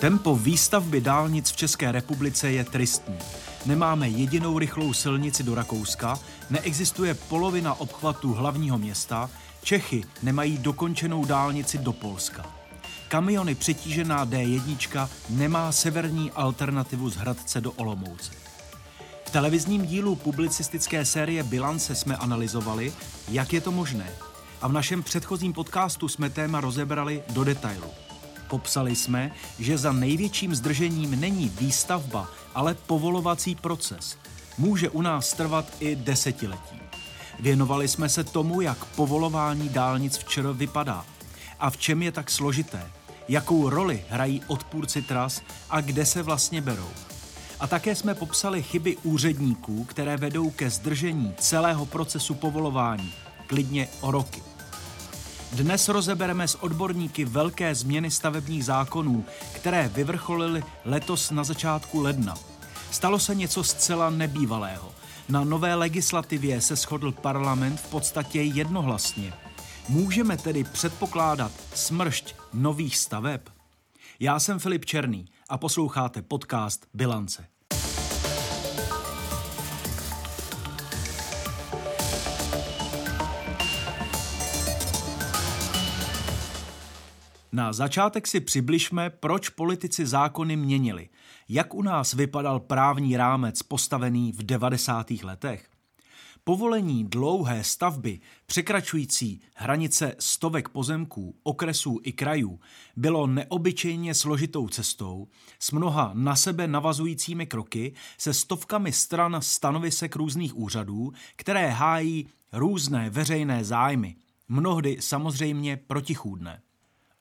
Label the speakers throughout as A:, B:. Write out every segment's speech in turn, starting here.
A: Tempo výstavby dálnic v České republice je tristní. Nemáme jedinou rychlou silnici do Rakouska, neexistuje polovina obchvatu hlavního města, Čechy nemají dokončenou dálnici do Polska. Kamiony přetížená D1 nemá severní alternativu z Hradce do Olomouce. V televizním dílu publicistické série Bilance jsme analyzovali, jak je to možné. A v našem předchozím podcastu jsme téma rozebrali do detailu. Popsali jsme, že za největším zdržením není výstavba, ale povolovací proces. Může u nás trvat i desetiletí. Věnovali jsme se tomu, jak povolování dálnic včera vypadá a v čem je tak složité, jakou roli hrají odpůrci tras a kde se vlastně berou. A také jsme popsali chyby úředníků, které vedou ke zdržení celého procesu povolování, klidně o roky. Dnes rozebereme s odborníky velké změny stavebních zákonů, které vyvrcholily letos na začátku ledna. Stalo se něco zcela nebývalého. Na nové legislativě se shodl parlament v podstatě jednohlasně. Můžeme tedy předpokládat smršť nových staveb? Já jsem Filip Černý a posloucháte podcast Bilance. Na začátek si přibližme, proč politici zákony měnili. Jak u nás vypadal právní rámec postavený v 90. letech? Povolení dlouhé stavby, překračující hranice stovek pozemků, okresů i krajů, bylo neobyčejně složitou cestou s mnoha na sebe navazujícími kroky se stovkami stran stanovisek různých úřadů, které hájí různé veřejné zájmy, mnohdy samozřejmě protichůdné.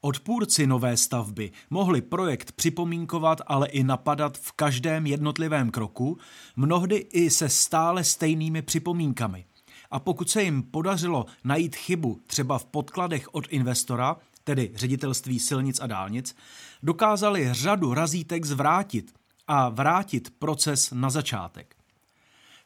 A: Odpůrci nové stavby mohli projekt připomínkovat, ale i napadat v každém jednotlivém kroku, mnohdy i se stále stejnými připomínkami. A pokud se jim podařilo najít chybu třeba v podkladech od investora, tedy ředitelství silnic a dálnic, dokázali řadu razítek zvrátit a vrátit proces na začátek.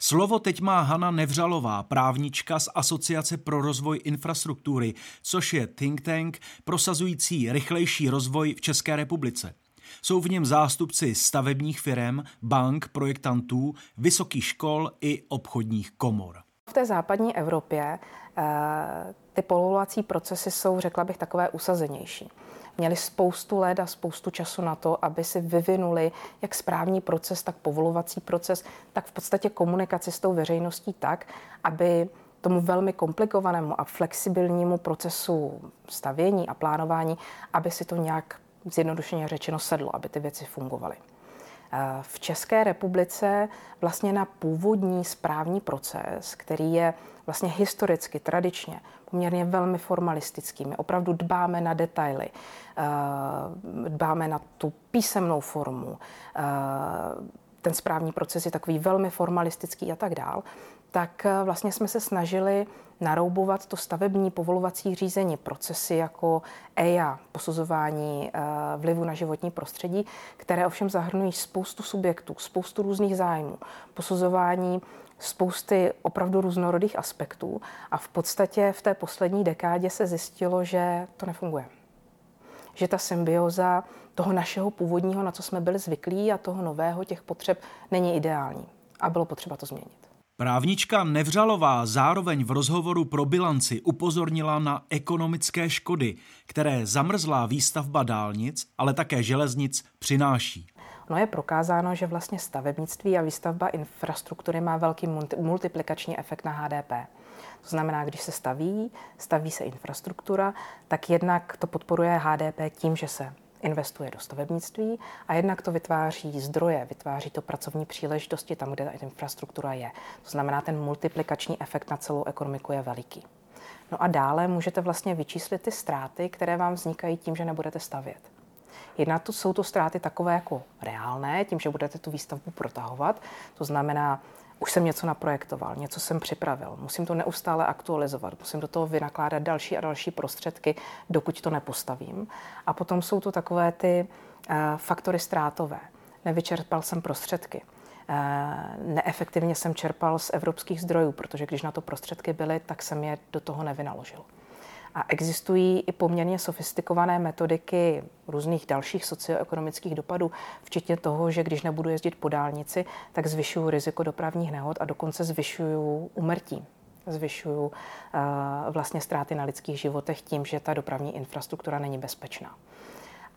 A: Slovo teď má Hana Nevřalová, právnička z Asociace pro rozvoj infrastruktury, což je think tank prosazující rychlejší rozvoj v České republice. Jsou v něm zástupci stavebních firm, bank, projektantů, vysokých škol i obchodních komor.
B: V té západní Evropě eh, ty povolovací procesy jsou, řekla bych, takové usazenější měli spoustu let a spoustu času na to, aby si vyvinuli jak správní proces, tak povolovací proces, tak v podstatě komunikaci s tou veřejností tak, aby tomu velmi komplikovanému a flexibilnímu procesu stavění a plánování, aby si to nějak zjednodušeně řečeno sedlo, aby ty věci fungovaly. V České republice vlastně na původní správní proces, který je vlastně historicky, tradičně, poměrně velmi formalistický. My opravdu dbáme na detaily, eh, dbáme na tu písemnou formu, eh, ten správní proces je takový velmi formalistický a tak dál, tak eh, vlastně jsme se snažili naroubovat to stavební povolovací řízení, procesy jako EIA, posuzování vlivu na životní prostředí, které ovšem zahrnují spoustu subjektů, spoustu různých zájmů, posuzování spousty opravdu různorodých aspektů a v podstatě v té poslední dekádě se zjistilo, že to nefunguje. Že ta symbioza toho našeho původního, na co jsme byli zvyklí a toho nového, těch potřeb není ideální. A bylo potřeba to změnit.
A: Právnička Nevřalová zároveň v rozhovoru pro bilanci upozornila na ekonomické škody, které zamrzlá výstavba dálnic, ale také železnic přináší.
B: No je prokázáno, že vlastně stavebnictví a výstavba infrastruktury má velký multiplikační efekt na HDP. To znamená, když se staví, staví se infrastruktura, tak jednak to podporuje HDP tím, že se investuje do stavebnictví a jednak to vytváří zdroje, vytváří to pracovní příležitosti tam, kde ta infrastruktura je. To znamená, ten multiplikační efekt na celou ekonomiku je veliký. No a dále můžete vlastně vyčíslit ty ztráty, které vám vznikají tím, že nebudete stavět. Jedna to jsou to ztráty takové jako reálné, tím, že budete tu výstavbu protahovat. To znamená, už jsem něco naprojektoval, něco jsem připravil, musím to neustále aktualizovat, musím do toho vynakládat další a další prostředky, dokud to nepostavím. A potom jsou to takové ty uh, faktory ztrátové. Nevyčerpal jsem prostředky. Uh, neefektivně jsem čerpal z evropských zdrojů, protože když na to prostředky byly, tak jsem je do toho nevynaložil. A existují i poměrně sofistikované metodiky různých dalších socioekonomických dopadů, včetně toho, že když nebudu jezdit po dálnici, tak zvyšuju riziko dopravních nehod a dokonce zvyšuju umrtí zvyšuju uh, vlastně ztráty na lidských životech tím, že ta dopravní infrastruktura není bezpečná.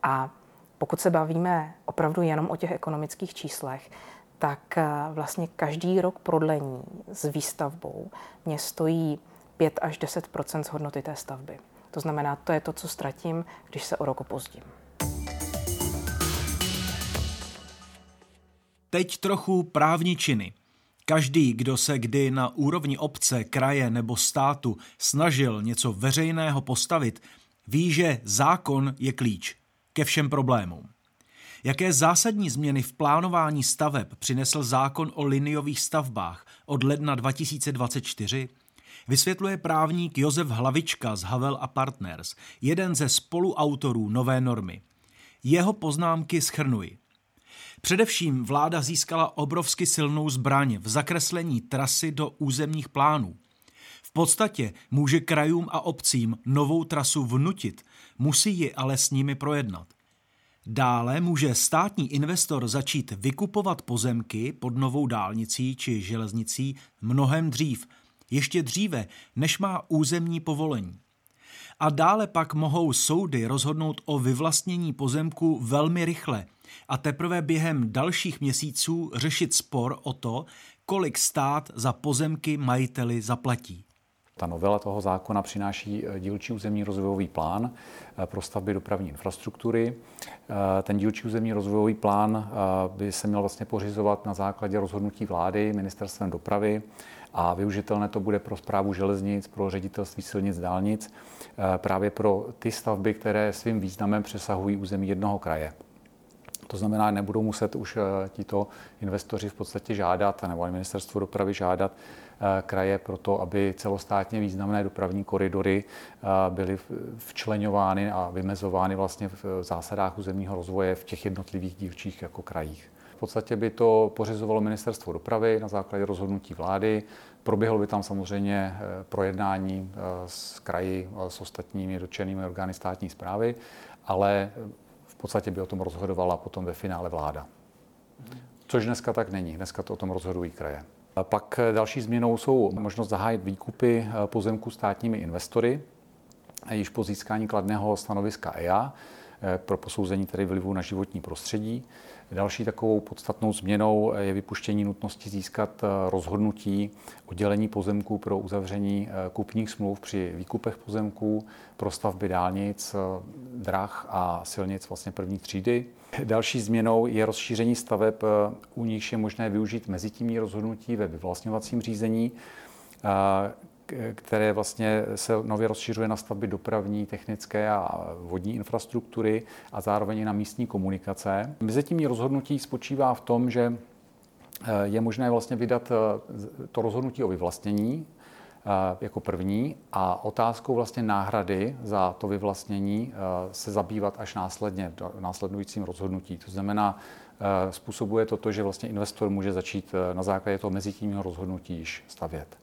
B: A pokud se bavíme opravdu jenom o těch ekonomických číslech, tak uh, vlastně každý rok prodlení s výstavbou mě stojí 5 až 10% z hodnoty té stavby. To znamená, to je to, co ztratím, když se o rok opozdím.
A: Teď trochu právničiny. Každý, kdo se kdy na úrovni obce, kraje nebo státu snažil něco veřejného postavit, ví, že zákon je klíč ke všem problémům. Jaké zásadní změny v plánování staveb přinesl zákon o liniových stavbách od ledna 2024? Vysvětluje právník Josef Hlavička z Havel a Partners, jeden ze spoluautorů nové normy. Jeho poznámky schrnuji. Především vláda získala obrovsky silnou zbraň v zakreslení trasy do územních plánů. V podstatě může krajům a obcím novou trasu vnutit, musí ji ale s nimi projednat. Dále může státní investor začít vykupovat pozemky pod novou dálnicí či železnicí mnohem dřív, ještě dříve, než má územní povolení. A dále pak mohou soudy rozhodnout o vyvlastnění pozemku velmi rychle a teprve během dalších měsíců řešit spor o to, kolik stát za pozemky majiteli zaplatí.
C: Ta novela toho zákona přináší eh, dílčí územní rozvojový plán eh, pro stavby dopravní infrastruktury. Eh, ten dílčí územní rozvojový plán by se měl vlastně pořizovat na základě rozhodnutí vlády ministerstvem dopravy a využitelné to bude pro zprávu železnic, pro ředitelství silnic, dálnic, právě pro ty stavby, které svým významem přesahují území jednoho kraje. To znamená, nebudou muset už tito investoři v podstatě žádat, nebo ministerstvo dopravy žádat kraje pro to, aby celostátně významné dopravní koridory eh, byly včlenovány a vymezovány vlastně v zásadách územního rozvoje v těch jednotlivých dílčích jako krajích. V podstatě by to pořizovalo ministerstvo dopravy na základě rozhodnutí vlády. Proběhlo by tam samozřejmě eh, projednání s kraji, s ostatními dotčenými orgány státní zprávy, ale v podstatě by o tom rozhodovala potom ve finále vláda. Což dneska tak není. Dneska to o tom rozhodují kraje. Pak další změnou jsou možnost zahájit výkupy eh, pozemků státními investory, již po získání kladného stanoviska EIA eh, pro posouzení tedy vlivu na životní prostředí. Další takovou podstatnou změnou je vypuštění nutnosti získat eh, rozhodnutí o dělení pozemků pro uzavření kupních smluv při výkupech pozemků pro stavby dálnic, drah a silnic vlastně první třídy. Další změnou je rozšíření staveb, u nichž je možné využít mezitímní rozhodnutí ve vyvlastňovacím řízení, které vlastně se nově rozšiřuje na stavby dopravní, technické a vodní infrastruktury a zároveň i na místní komunikace. Mezitímní rozhodnutí spočívá v tom, že je možné vlastně vydat to rozhodnutí o vyvlastnění jako první a otázkou vlastně náhrady za to vyvlastnění se zabývat až následně, následujícím rozhodnutí. To znamená, způsobuje to to, že vlastně investor může začít na základě toho mezitímního rozhodnutí již stavět.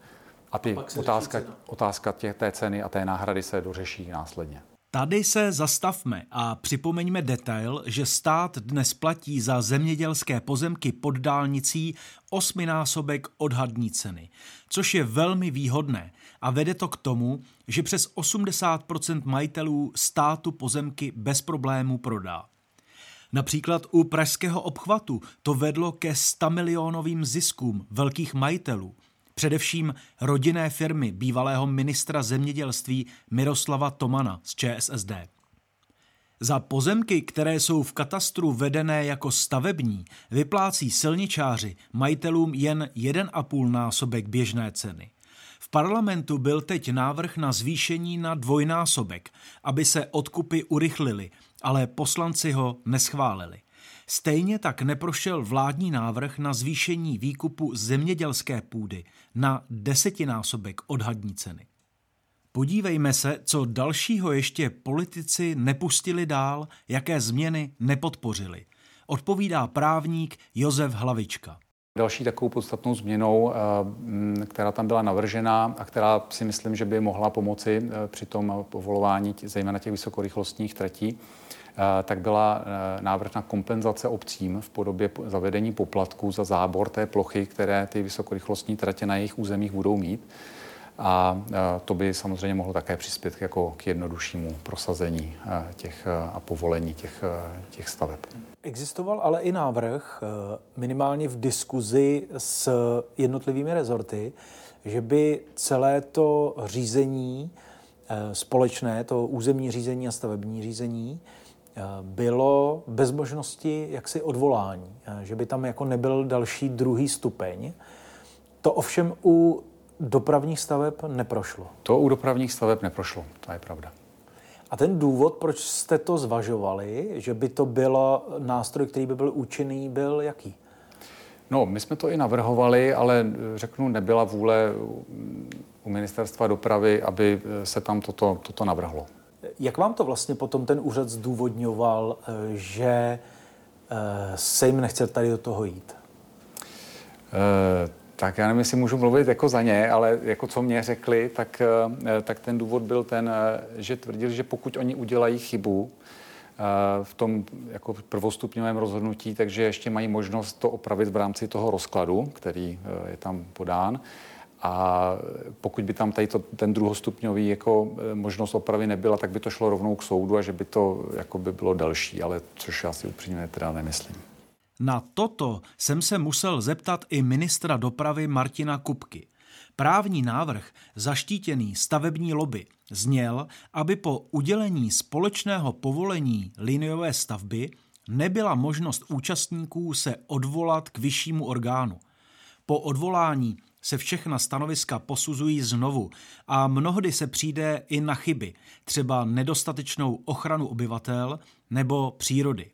C: A ty a otázka, otázka těch, té ceny a té náhrady se dořeší následně.
A: Tady se zastavme a připomeňme detail, že stát dnes platí za zemědělské pozemky pod dálnicí osminásobek odhadní ceny, což je velmi výhodné a vede to k tomu, že přes 80% majitelů státu pozemky bez problémů prodá. Například u pražského obchvatu to vedlo ke 100 milionovým ziskům velkých majitelů – Především rodinné firmy bývalého ministra zemědělství Miroslava Tomana z ČSSD. Za pozemky, které jsou v katastru vedené jako stavební, vyplácí silničáři majitelům jen 1,5 násobek běžné ceny. V parlamentu byl teď návrh na zvýšení na dvojnásobek, aby se odkupy urychlily, ale poslanci ho neschválili. Stejně tak neprošel vládní návrh na zvýšení výkupu zemědělské půdy na desetinásobek odhadní ceny. Podívejme se, co dalšího ještě politici nepustili dál, jaké změny nepodpořili. Odpovídá právník Josef Hlavička.
C: Další takovou podstatnou změnou, která tam byla navržena a která si myslím, že by mohla pomoci při tom povolování zejména těch vysokorychlostních tratí, tak byla návrh na kompenzace obcím v podobě zavedení poplatků za zábor té plochy, které ty vysokorychlostní tratě na jejich územích budou mít. A to by samozřejmě mohlo také přispět jako k jednoduššímu prosazení těch a povolení těch, těch staveb.
A: Existoval ale i návrh, minimálně v diskuzi s jednotlivými rezorty, že by celé to řízení společné, to územní řízení a stavební řízení, bylo bez možnosti jaksi odvolání, že by tam jako nebyl další druhý stupeň. To ovšem u dopravních staveb neprošlo.
C: To u dopravních staveb neprošlo, to je pravda.
A: A ten důvod, proč jste to zvažovali, že by to byl nástroj, který by byl účinný, byl jaký?
C: No, my jsme to i navrhovali, ale řeknu, nebyla vůle u ministerstva dopravy, aby se tam toto, toto navrhlo.
A: Jak vám to vlastně potom ten úřad zdůvodňoval, že eh, se jim nechce tady do toho jít?
C: E, tak já nevím, jestli můžu mluvit jako za ně, ale jako co mě řekli, tak, eh, tak ten důvod byl ten, že tvrdili, že pokud oni udělají chybu v tom jako prvostupňovém rozhodnutí, takže ještě mají možnost to opravit v rámci toho rozkladu, který je tam podán. A pokud by tam tady to, ten druhostupňový jako e, možnost opravy nebyla, tak by to šlo rovnou k soudu a že by to jako by bylo další, ale což já si upřímně teda nemyslím.
A: Na toto jsem se musel zeptat i ministra dopravy Martina Kupky. Právní návrh, zaštítěný stavební lobby, zněl, aby po udělení společného povolení liniové stavby nebyla možnost účastníků se odvolat k vyššímu orgánu. Po odvolání se všechna stanoviska posuzují znovu a mnohdy se přijde i na chyby, třeba nedostatečnou ochranu obyvatel nebo přírody.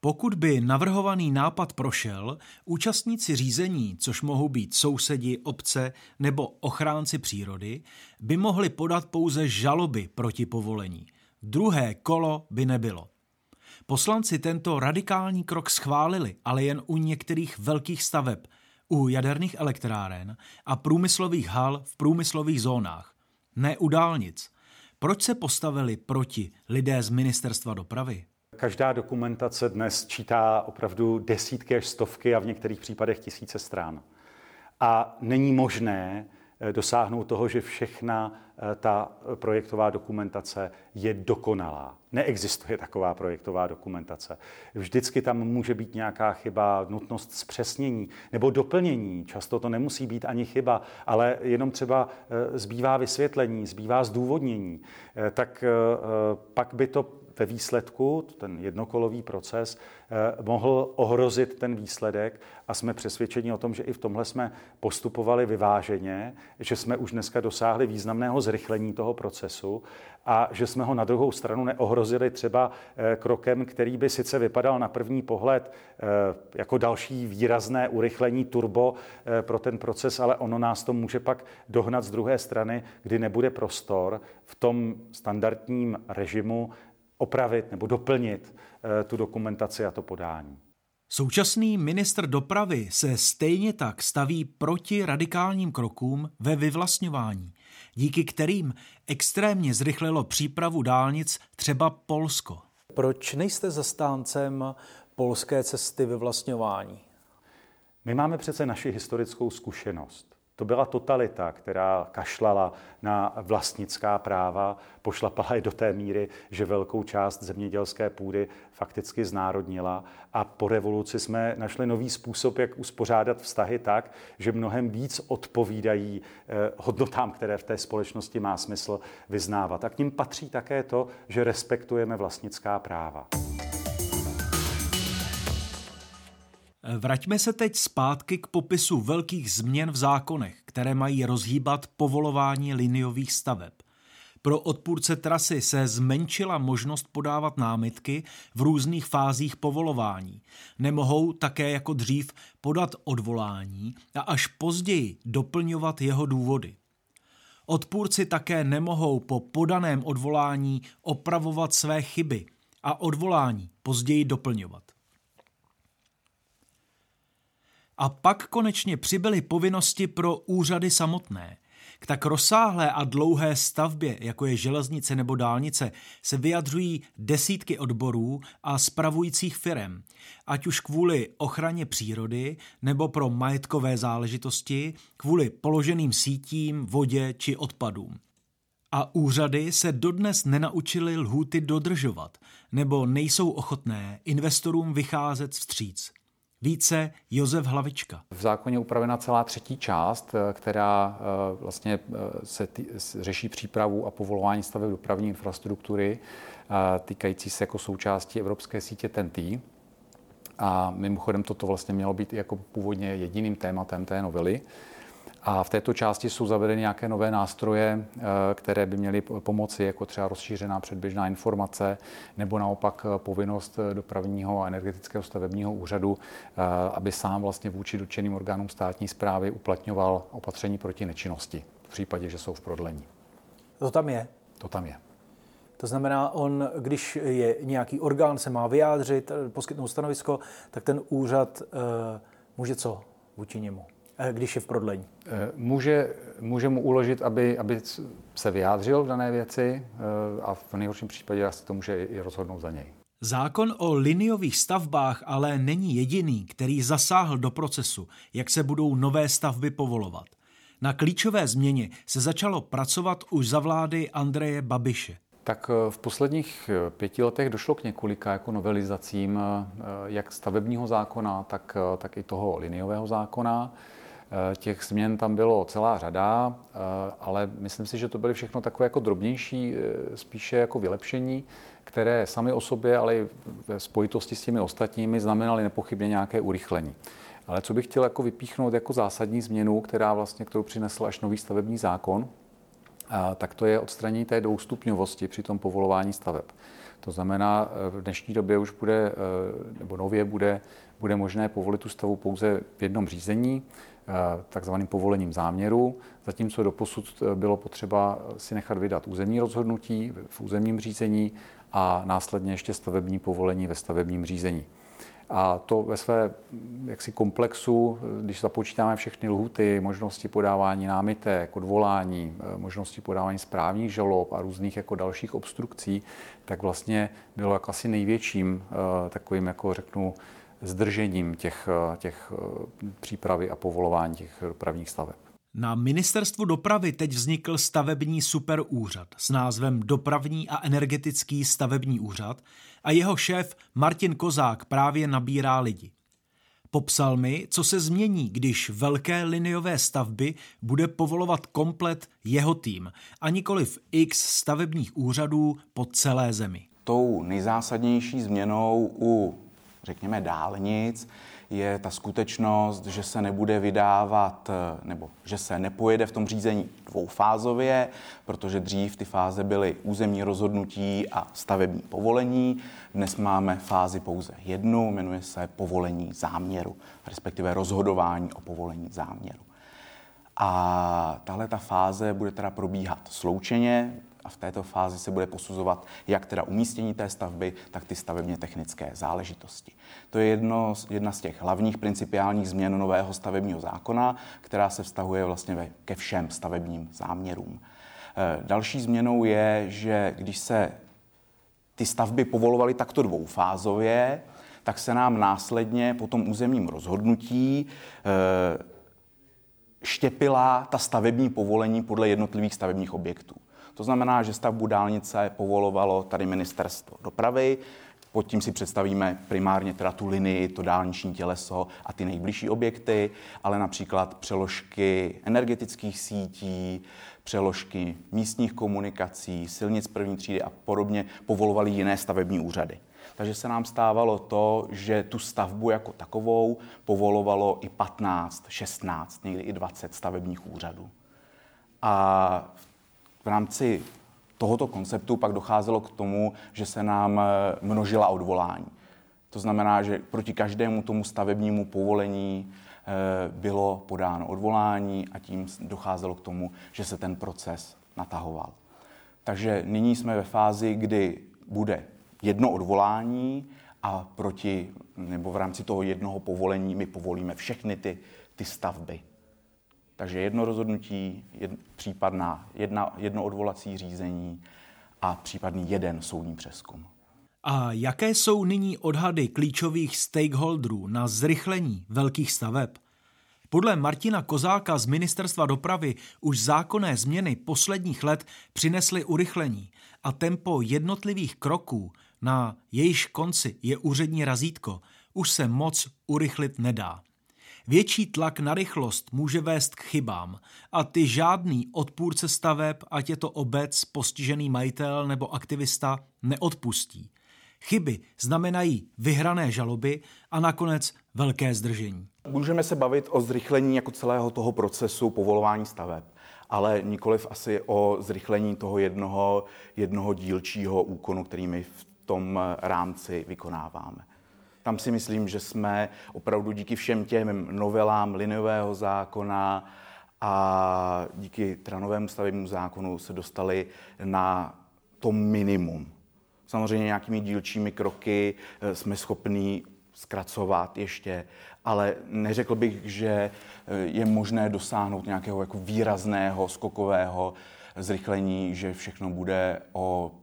A: Pokud by navrhovaný nápad prošel, účastníci řízení, což mohou být sousedi, obce nebo ochránci přírody, by mohli podat pouze žaloby proti povolení. Druhé kolo by nebylo. Poslanci tento radikální krok schválili, ale jen u některých velkých staveb, u jaderných elektráren a průmyslových hal v průmyslových zónách, ne u dálnic. Proč se postavili proti lidé z ministerstva dopravy?
D: Každá dokumentace dnes čítá opravdu desítky až stovky a v některých případech tisíce stran. A není možné dosáhnout toho, že všechna eh, ta projektová dokumentace je dokonalá. Neexistuje taková projektová dokumentace. Vždycky tam může být nějaká chyba, nutnost zpřesnění nebo doplnění. Často to nemusí být ani chyba, ale jenom třeba eh, zbývá vysvětlení, zbývá zdůvodnění. Tak pak by to ve výsledku, ten jednokolový proces, eh, mohl ohrozit ten výsledek a jsme přesvědčeni o tom, že i v tomhle jsme postupovali vyváženě, že jsme už dneska dosáhli významného zrychlení toho procesu a že jsme ho na druhou stranu neohrozili třeba eh, krokem, který by sice vypadal na první pohled eh, jako další výrazné urychlení turbo pro ten proces, ale ono nás to může pak dohnat z druhé strany, kdy nebude prostor v tom standardním režimu opravit nebo doplnit eh, tu dokumentaci a to podání.
A: Současný ministr dopravy se stejně tak staví proti radikálním krokům ve vyvlastňování, díky kterým extrémně zrychlilo přípravu dálnic třeba Polsko. Proč nejste zastáncem polské cesty vyvlastňování?
D: My máme přece naši historickou zkušenost. To byla totalita, která kašlala na vlastnická práva, pošlapala je do té míry, že velkou část zemědělské půdy fakticky znárodnila. A po revoluci jsme našli nový způsob, jak uspořádat vztahy tak, že mnohem víc odpovídají eh, hodnotám, které v té společnosti má smysl vyznávat. A k ním patří také to, že respektujeme vlastnická práva.
A: Vraťme se teď zpátky k popisu velkých změn v zákonech, které mají rozhýbat povolování liniových staveb. Pro odpůrce trasy se zmenšila možnost podávat námitky v různých fázích povolování. Nemohou také jako dřív podat odvolání a až později doplňovat jeho důvody. Odpůrci také nemohou po podaném odvolání opravovat své chyby a odvolání později doplňovat. A pak konečně přibyly povinnosti pro úřady samotné. K tak rozsáhlé a dlouhé stavbě, jako je železnice nebo dálnice, se vyjadřují desítky odborů a spravujících firem, ať už kvůli ochraně přírody nebo pro majetkové záležitosti, kvůli položeným sítím, vodě či odpadům. A úřady se dodnes nenaučily lhůty dodržovat, nebo nejsou ochotné investorům vycházet vstříc. Více Josef Hlavička.
C: V zákoně je upravena celá třetí část, eh, která eh, vlastně eh, se tý, řeší přípravu a povolování staveb dopravní infrastruktury týkající se jako součástí evropské sítě TNT. A mimochodem toto vlastně mělo být jako původně jediným tématem té novely. A v této části jsou zavedeny nějaké nové nástroje, eh, které by měly pomoci, jako třeba rozšířená předběžná informace nebo naopak eh, povinnost eh, dopravního a energetického stavebního úřadu, aby sám vlastně vůči dotčeným orgánům státní zprávy uplatňoval opatření proti nečinnosti v případě, že jsou v prodlení.
E: To tam je?
C: To tam je.
E: To znamená, on, když je nějaký orgán, se má vyjádřit, poskytnout stanovisko, tak ten úřad uh, může co vůči němu? Eh, když je v prodlení?
C: Eh, může, může mu uložit, aby, aby se vyjádřil v dané věci eh, a v nejhorším případě asi to může i rozhodnout za něj.
A: Zákon o liniových stavbách ale není jediný, který zasáhl do procesu, jak se budou nové stavby povolovat. Na klíčové změně se začalo pracovat už za vlády Andreje Babiše.
C: Tak v posledních pěti letech došlo k několika jako novelizacím jak stavebního zákona, tak, tak i toho liniového zákona. Eh, těch změn tam bylo celá řada, eh, ale myslím si, že to byly všechno takové jako drobnější, eh, spíše jako vylepšení, které sami o sobě, ale i ve spojitosti s těmi ostatními znamenaly nepochybně nějaké urychlení. Ale co bych chtěl jako vypíchnout jako zásadní změnu, která vlastně, kterou přinesl až nový stavební zákon, tak to je odstranění té dvoustupňovosti při tom povolování staveb. To znamená, v dnešní době už bude, nebo nově bude, bude možné povolit tu stavu pouze v jednom řízení. Eh, takzvaným povolením záměru, zatímco do posud eh, bylo potřeba si nechat vydat územní rozhodnutí v územním řízení a následně ještě stavební povolení ve stavebním řízení. A to ve své jaksi komplexu, eh, když započítáme všechny lhuty, možnosti podávání námitek, odvolání, možnosti podávání správních žalob a různých jako dalších obstrukcí, tak vlastně bylo jako asi největším takovým, jako řeknu, zdržením těch, těch přípravy a povolování těch dopravních staveb.
A: Na ministerstvu dopravy teď vznikl stavební superúřad s názvem Dopravní a energetický stavební úřad a jeho šéf Martin Kozák právě nabírá lidi. Popsal mi, co se změní, když velké liniové stavby bude povolovat komplet jeho tým a nikoliv x stavebních úřadů po celé zemi.
F: Tou nejzásadnější změnou u řekněme, dálnic, je ta skutečnost, že se nebude vydávat, nebo že se nepojede v tom řízení dvoufázově, protože dřív ty fáze byly územní rozhodnutí a stavební povolení. Dnes máme fázi pouze jednu, jmenuje se povolení záměru, respektive rozhodování o povolení záměru. A tahle ta fáze bude teda probíhat sloučeně, a v této fázi se bude posuzovat jak teda umístění té stavby, tak ty stavebně technické záležitosti. To je jedno, jedna z těch hlavních principiálních změn nového stavebního zákona, která se vztahuje vlastně ke všem stavebním záměrům. E, další změnou je, že když se ty stavby povolovaly takto dvoufázově, tak se nám následně po tom územním rozhodnutí e, štěpila ta stavební povolení podle jednotlivých stavebních objektů. To znamená, že stavbu dálnice povolovalo tady ministerstvo dopravy, pod tím si představíme primárně teda tu linii, to dálniční těleso a ty nejbližší objekty, ale například přeložky energetických sítí, přeložky místních komunikací, silnic první třídy a podobně povolovali jiné stavební úřady. Takže se nám stávalo to, že tu stavbu jako takovou povolovalo i 15, 16, někdy i 20 stavebních úřadů. A v v rámci tohoto konceptu pak docházelo k tomu, že se nám eh, množila odvolání. To znamená, že proti každému tomu stavebnímu povolení eh, bylo podáno odvolání a tím docházelo k tomu, že se ten proces natahoval. Takže nyní jsme ve fázi, kdy bude jedno odvolání a proti, nebo v rámci toho jednoho povolení my povolíme všechny ty, ty stavby. Takže jedno rozhodnutí, jed, případná jedna, jedno odvolací řízení a případný jeden soudní přeskum.
A: A jaké jsou nyní odhady klíčových stakeholderů na zrychlení velkých staveb? Podle Martina Kozáka z Ministerstva dopravy už zákonné změny posledních let přinesly urychlení a tempo jednotlivých kroků, na jejíž konci je úřední razítko, už se moc urychlit nedá. Větší tlak na rychlost může vést k chybám a ty žádný odpůrce staveb, ať je to obec, postižený majitel nebo aktivista, neodpustí. Chyby znamenají vyhrané žaloby a nakonec velké zdržení.
F: Můžeme se bavit o zrychlení jako celého toho procesu povolování staveb, ale nikoliv asi o zrychlení toho jednoho, jednoho dílčího úkonu, který my v tom rámci vykonáváme. Tam si myslím, že jsme opravdu díky všem těm novelám liniového zákona a díky tranovému stavebnímu zákonu se dostali na to minimum. Samozřejmě nějakými dílčími kroky eh, jsme schopni zkracovat ještě, ale neřekl bych, že eh, je možné dosáhnout nějakého jako výrazného, skokového zrychlení, že všechno bude o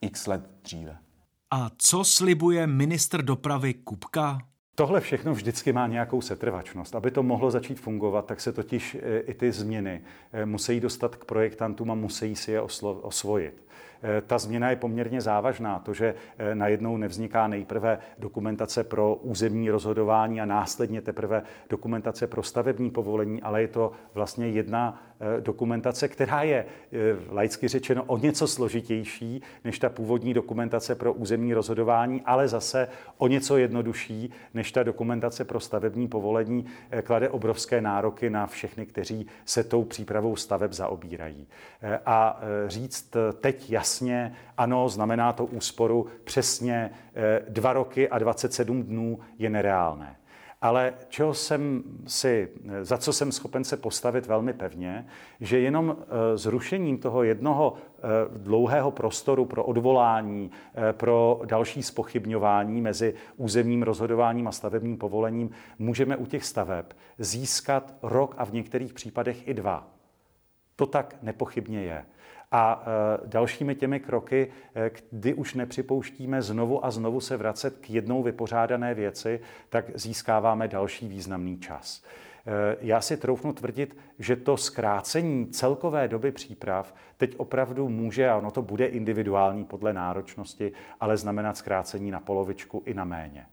F: x let dříve.
A: A co slibuje ministr dopravy Kupka?
D: Tohle všechno vždycky má nějakou setrvačnost. Aby to mohlo začít fungovat, tak se totiž eh, i ty změny musí dostat k projektantům a musí si je osvojit. Eh, ta změna je poměrně závažná. To, že eh, najednou nevzniká nejprve dokumentace pro územní rozhodování a následně teprve dokumentace pro stavební povolení, ale je to vlastně jedna Eh, dokumentace, která je eh, laicky řečeno o něco složitější než ta původní dokumentace pro územní rozhodování, ale zase o něco jednodušší než ta dokumentace pro stavební povolení, eh, klade obrovské nároky na všechny, kteří se tou přípravou staveb zaobírají. A říct teď jasně, ano, znamená to úsporu přesně dva roky a 27 dnů je nereálné. Ale čeho jsem si, za co jsem schopen se postavit velmi pevně, že jenom eh, zrušením toho jednoho eh, dlouhého prostoru pro odvolání, eh, pro další spochybňování mezi územním rozhodováním a stavebním povolením můžeme u těch staveb získat rok a v některých případech i dva. To tak nepochybně je. A e, dalšími těmi kroky, e, kdy už nepřipouštíme znovu a znovu se vracet k jednou vypořádané věci, tak získáváme další významný čas. E, já si troufnu tvrdit, že to zkrácení celkové doby příprav teď opravdu může, a ono to bude individuální podle náročnosti, ale znamenat zkrácení na polovičku i na méně.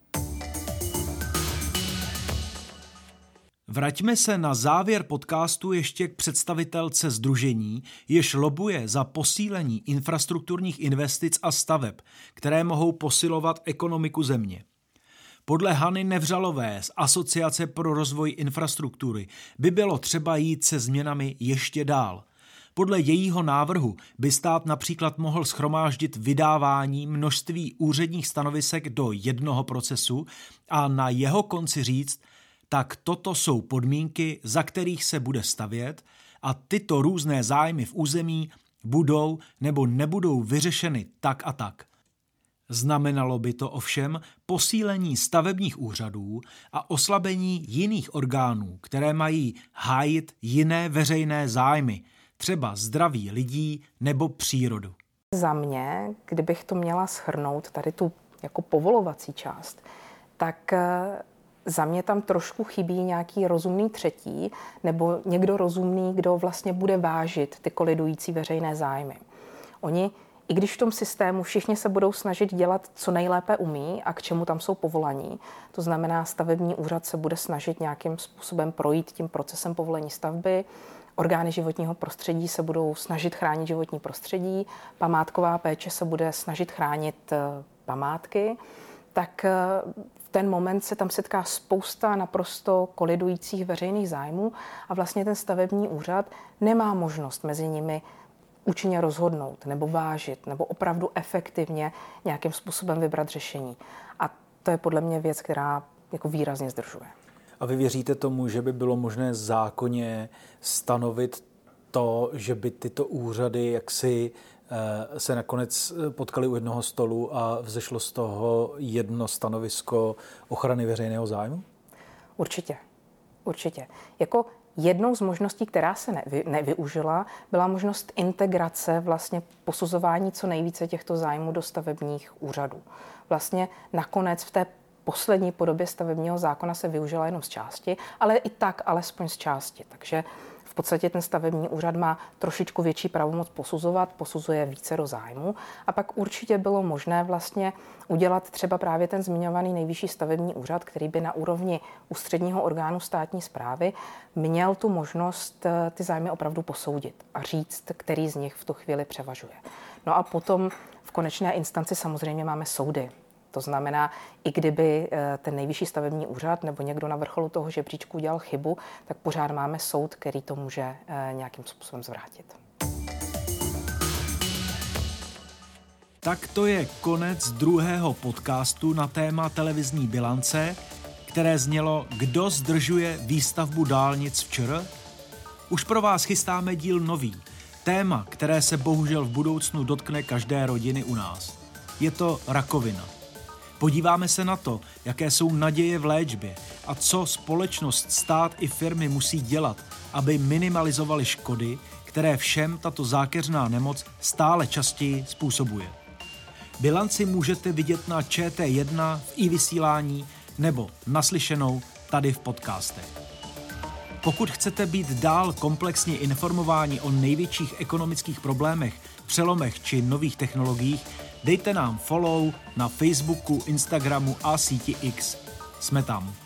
A: Vraťme se na závěr podcastu ještě k představitelce združení, jež lobuje za posílení infrastrukturních investic a staveb, které mohou posilovat ekonomiku země. Podle Hany Nevřalové z Asociace pro rozvoj infrastruktury by bylo třeba jít se změnami ještě dál. Podle jejího návrhu by stát například mohl schromáždit vydávání množství úředních stanovisek do jednoho procesu a na jeho konci říct – tak toto jsou podmínky, za kterých se bude stavět a tyto různé zájmy v území budou nebo nebudou vyřešeny tak a tak. Znamenalo by to ovšem posílení stavebních úřadů a oslabení jiných orgánů, které mají hájit jiné veřejné zájmy, třeba zdraví lidí nebo přírodu.
B: Za mě, kdybych to měla schrnout, tady tu jako povolovací část, tak za mě tam trošku chybí nějaký rozumný třetí nebo někdo rozumný, kdo vlastně bude vážit ty kolidující veřejné zájmy. Oni, i když v tom systému všichni se budou snažit dělat, co nejlépe umí a k čemu tam jsou povolaní, to znamená, stavební úřad se bude snažit nějakým způsobem projít tím procesem povolení stavby, orgány životního prostředí se budou snažit chránit životní prostředí, památková péče se bude snažit chránit eh, památky, tak eh, ten moment se tam setká spousta naprosto kolidujících veřejných zájmů a vlastně ten stavební úřad nemá možnost mezi nimi účinně rozhodnout nebo vážit nebo opravdu efektivně nějakým způsobem vybrat řešení. A to je podle mě věc, která jako výrazně zdržuje.
E: A vy věříte tomu, že by bylo možné zákonně stanovit to, že by tyto úřady jaksi se nakonec potkali u jednoho stolu a vzešlo z toho jedno stanovisko ochrany veřejného zájmu?
B: Určitě. Určitě. Jako Jednou z možností, která se nevy, nevyužila, byla možnost integrace vlastně posuzování co nejvíce těchto zájmů do stavebních úřadů. Vlastně nakonec v té poslední podobě stavebního zákona se využila jenom z části, ale i tak alespoň z části. Takže podstatě ten stavební úřad má trošičku větší pravomoc posuzovat, posuzuje více do zájmu. A pak určitě bylo možné vlastně udělat třeba právě ten zmiňovaný nejvyšší stavební úřad, který by na úrovni ústředního orgánu státní zprávy měl tu možnost eh, ty zájmy opravdu posoudit a říct, který z nich v tu chvíli převažuje. No a potom v konečné instanci samozřejmě máme soudy. To znamená, i kdyby eh, ten nejvyšší stavební úřad nebo někdo na vrcholu toho žebříčku udělal chybu, tak pořád máme soud, který to může eh, nějakým způsobem zvrátit.
A: Tak to je konec druhého podcastu na téma televizní bilance, které znělo Kdo zdržuje výstavbu dálnic v ČR? Už pro vás chystáme díl nový. Téma, které se bohužel v budoucnu dotkne každé rodiny u nás. Je to rakovina. Podíváme se na to, jaké jsou naděje v léčbě a co společnost, stát i firmy musí dělat, aby minimalizovali škody, které všem tato zákeřná nemoc stále častěji způsobuje. Bilanci můžete vidět na ČT1 v i vysílání nebo naslyšenou tady v podcastech. Pokud chcete být dál komplexně informováni o největších ekonomických problémech, přelomech či nových technologiích, Dejte nám follow na Facebooku, Instagramu a síti X. Jsme tam.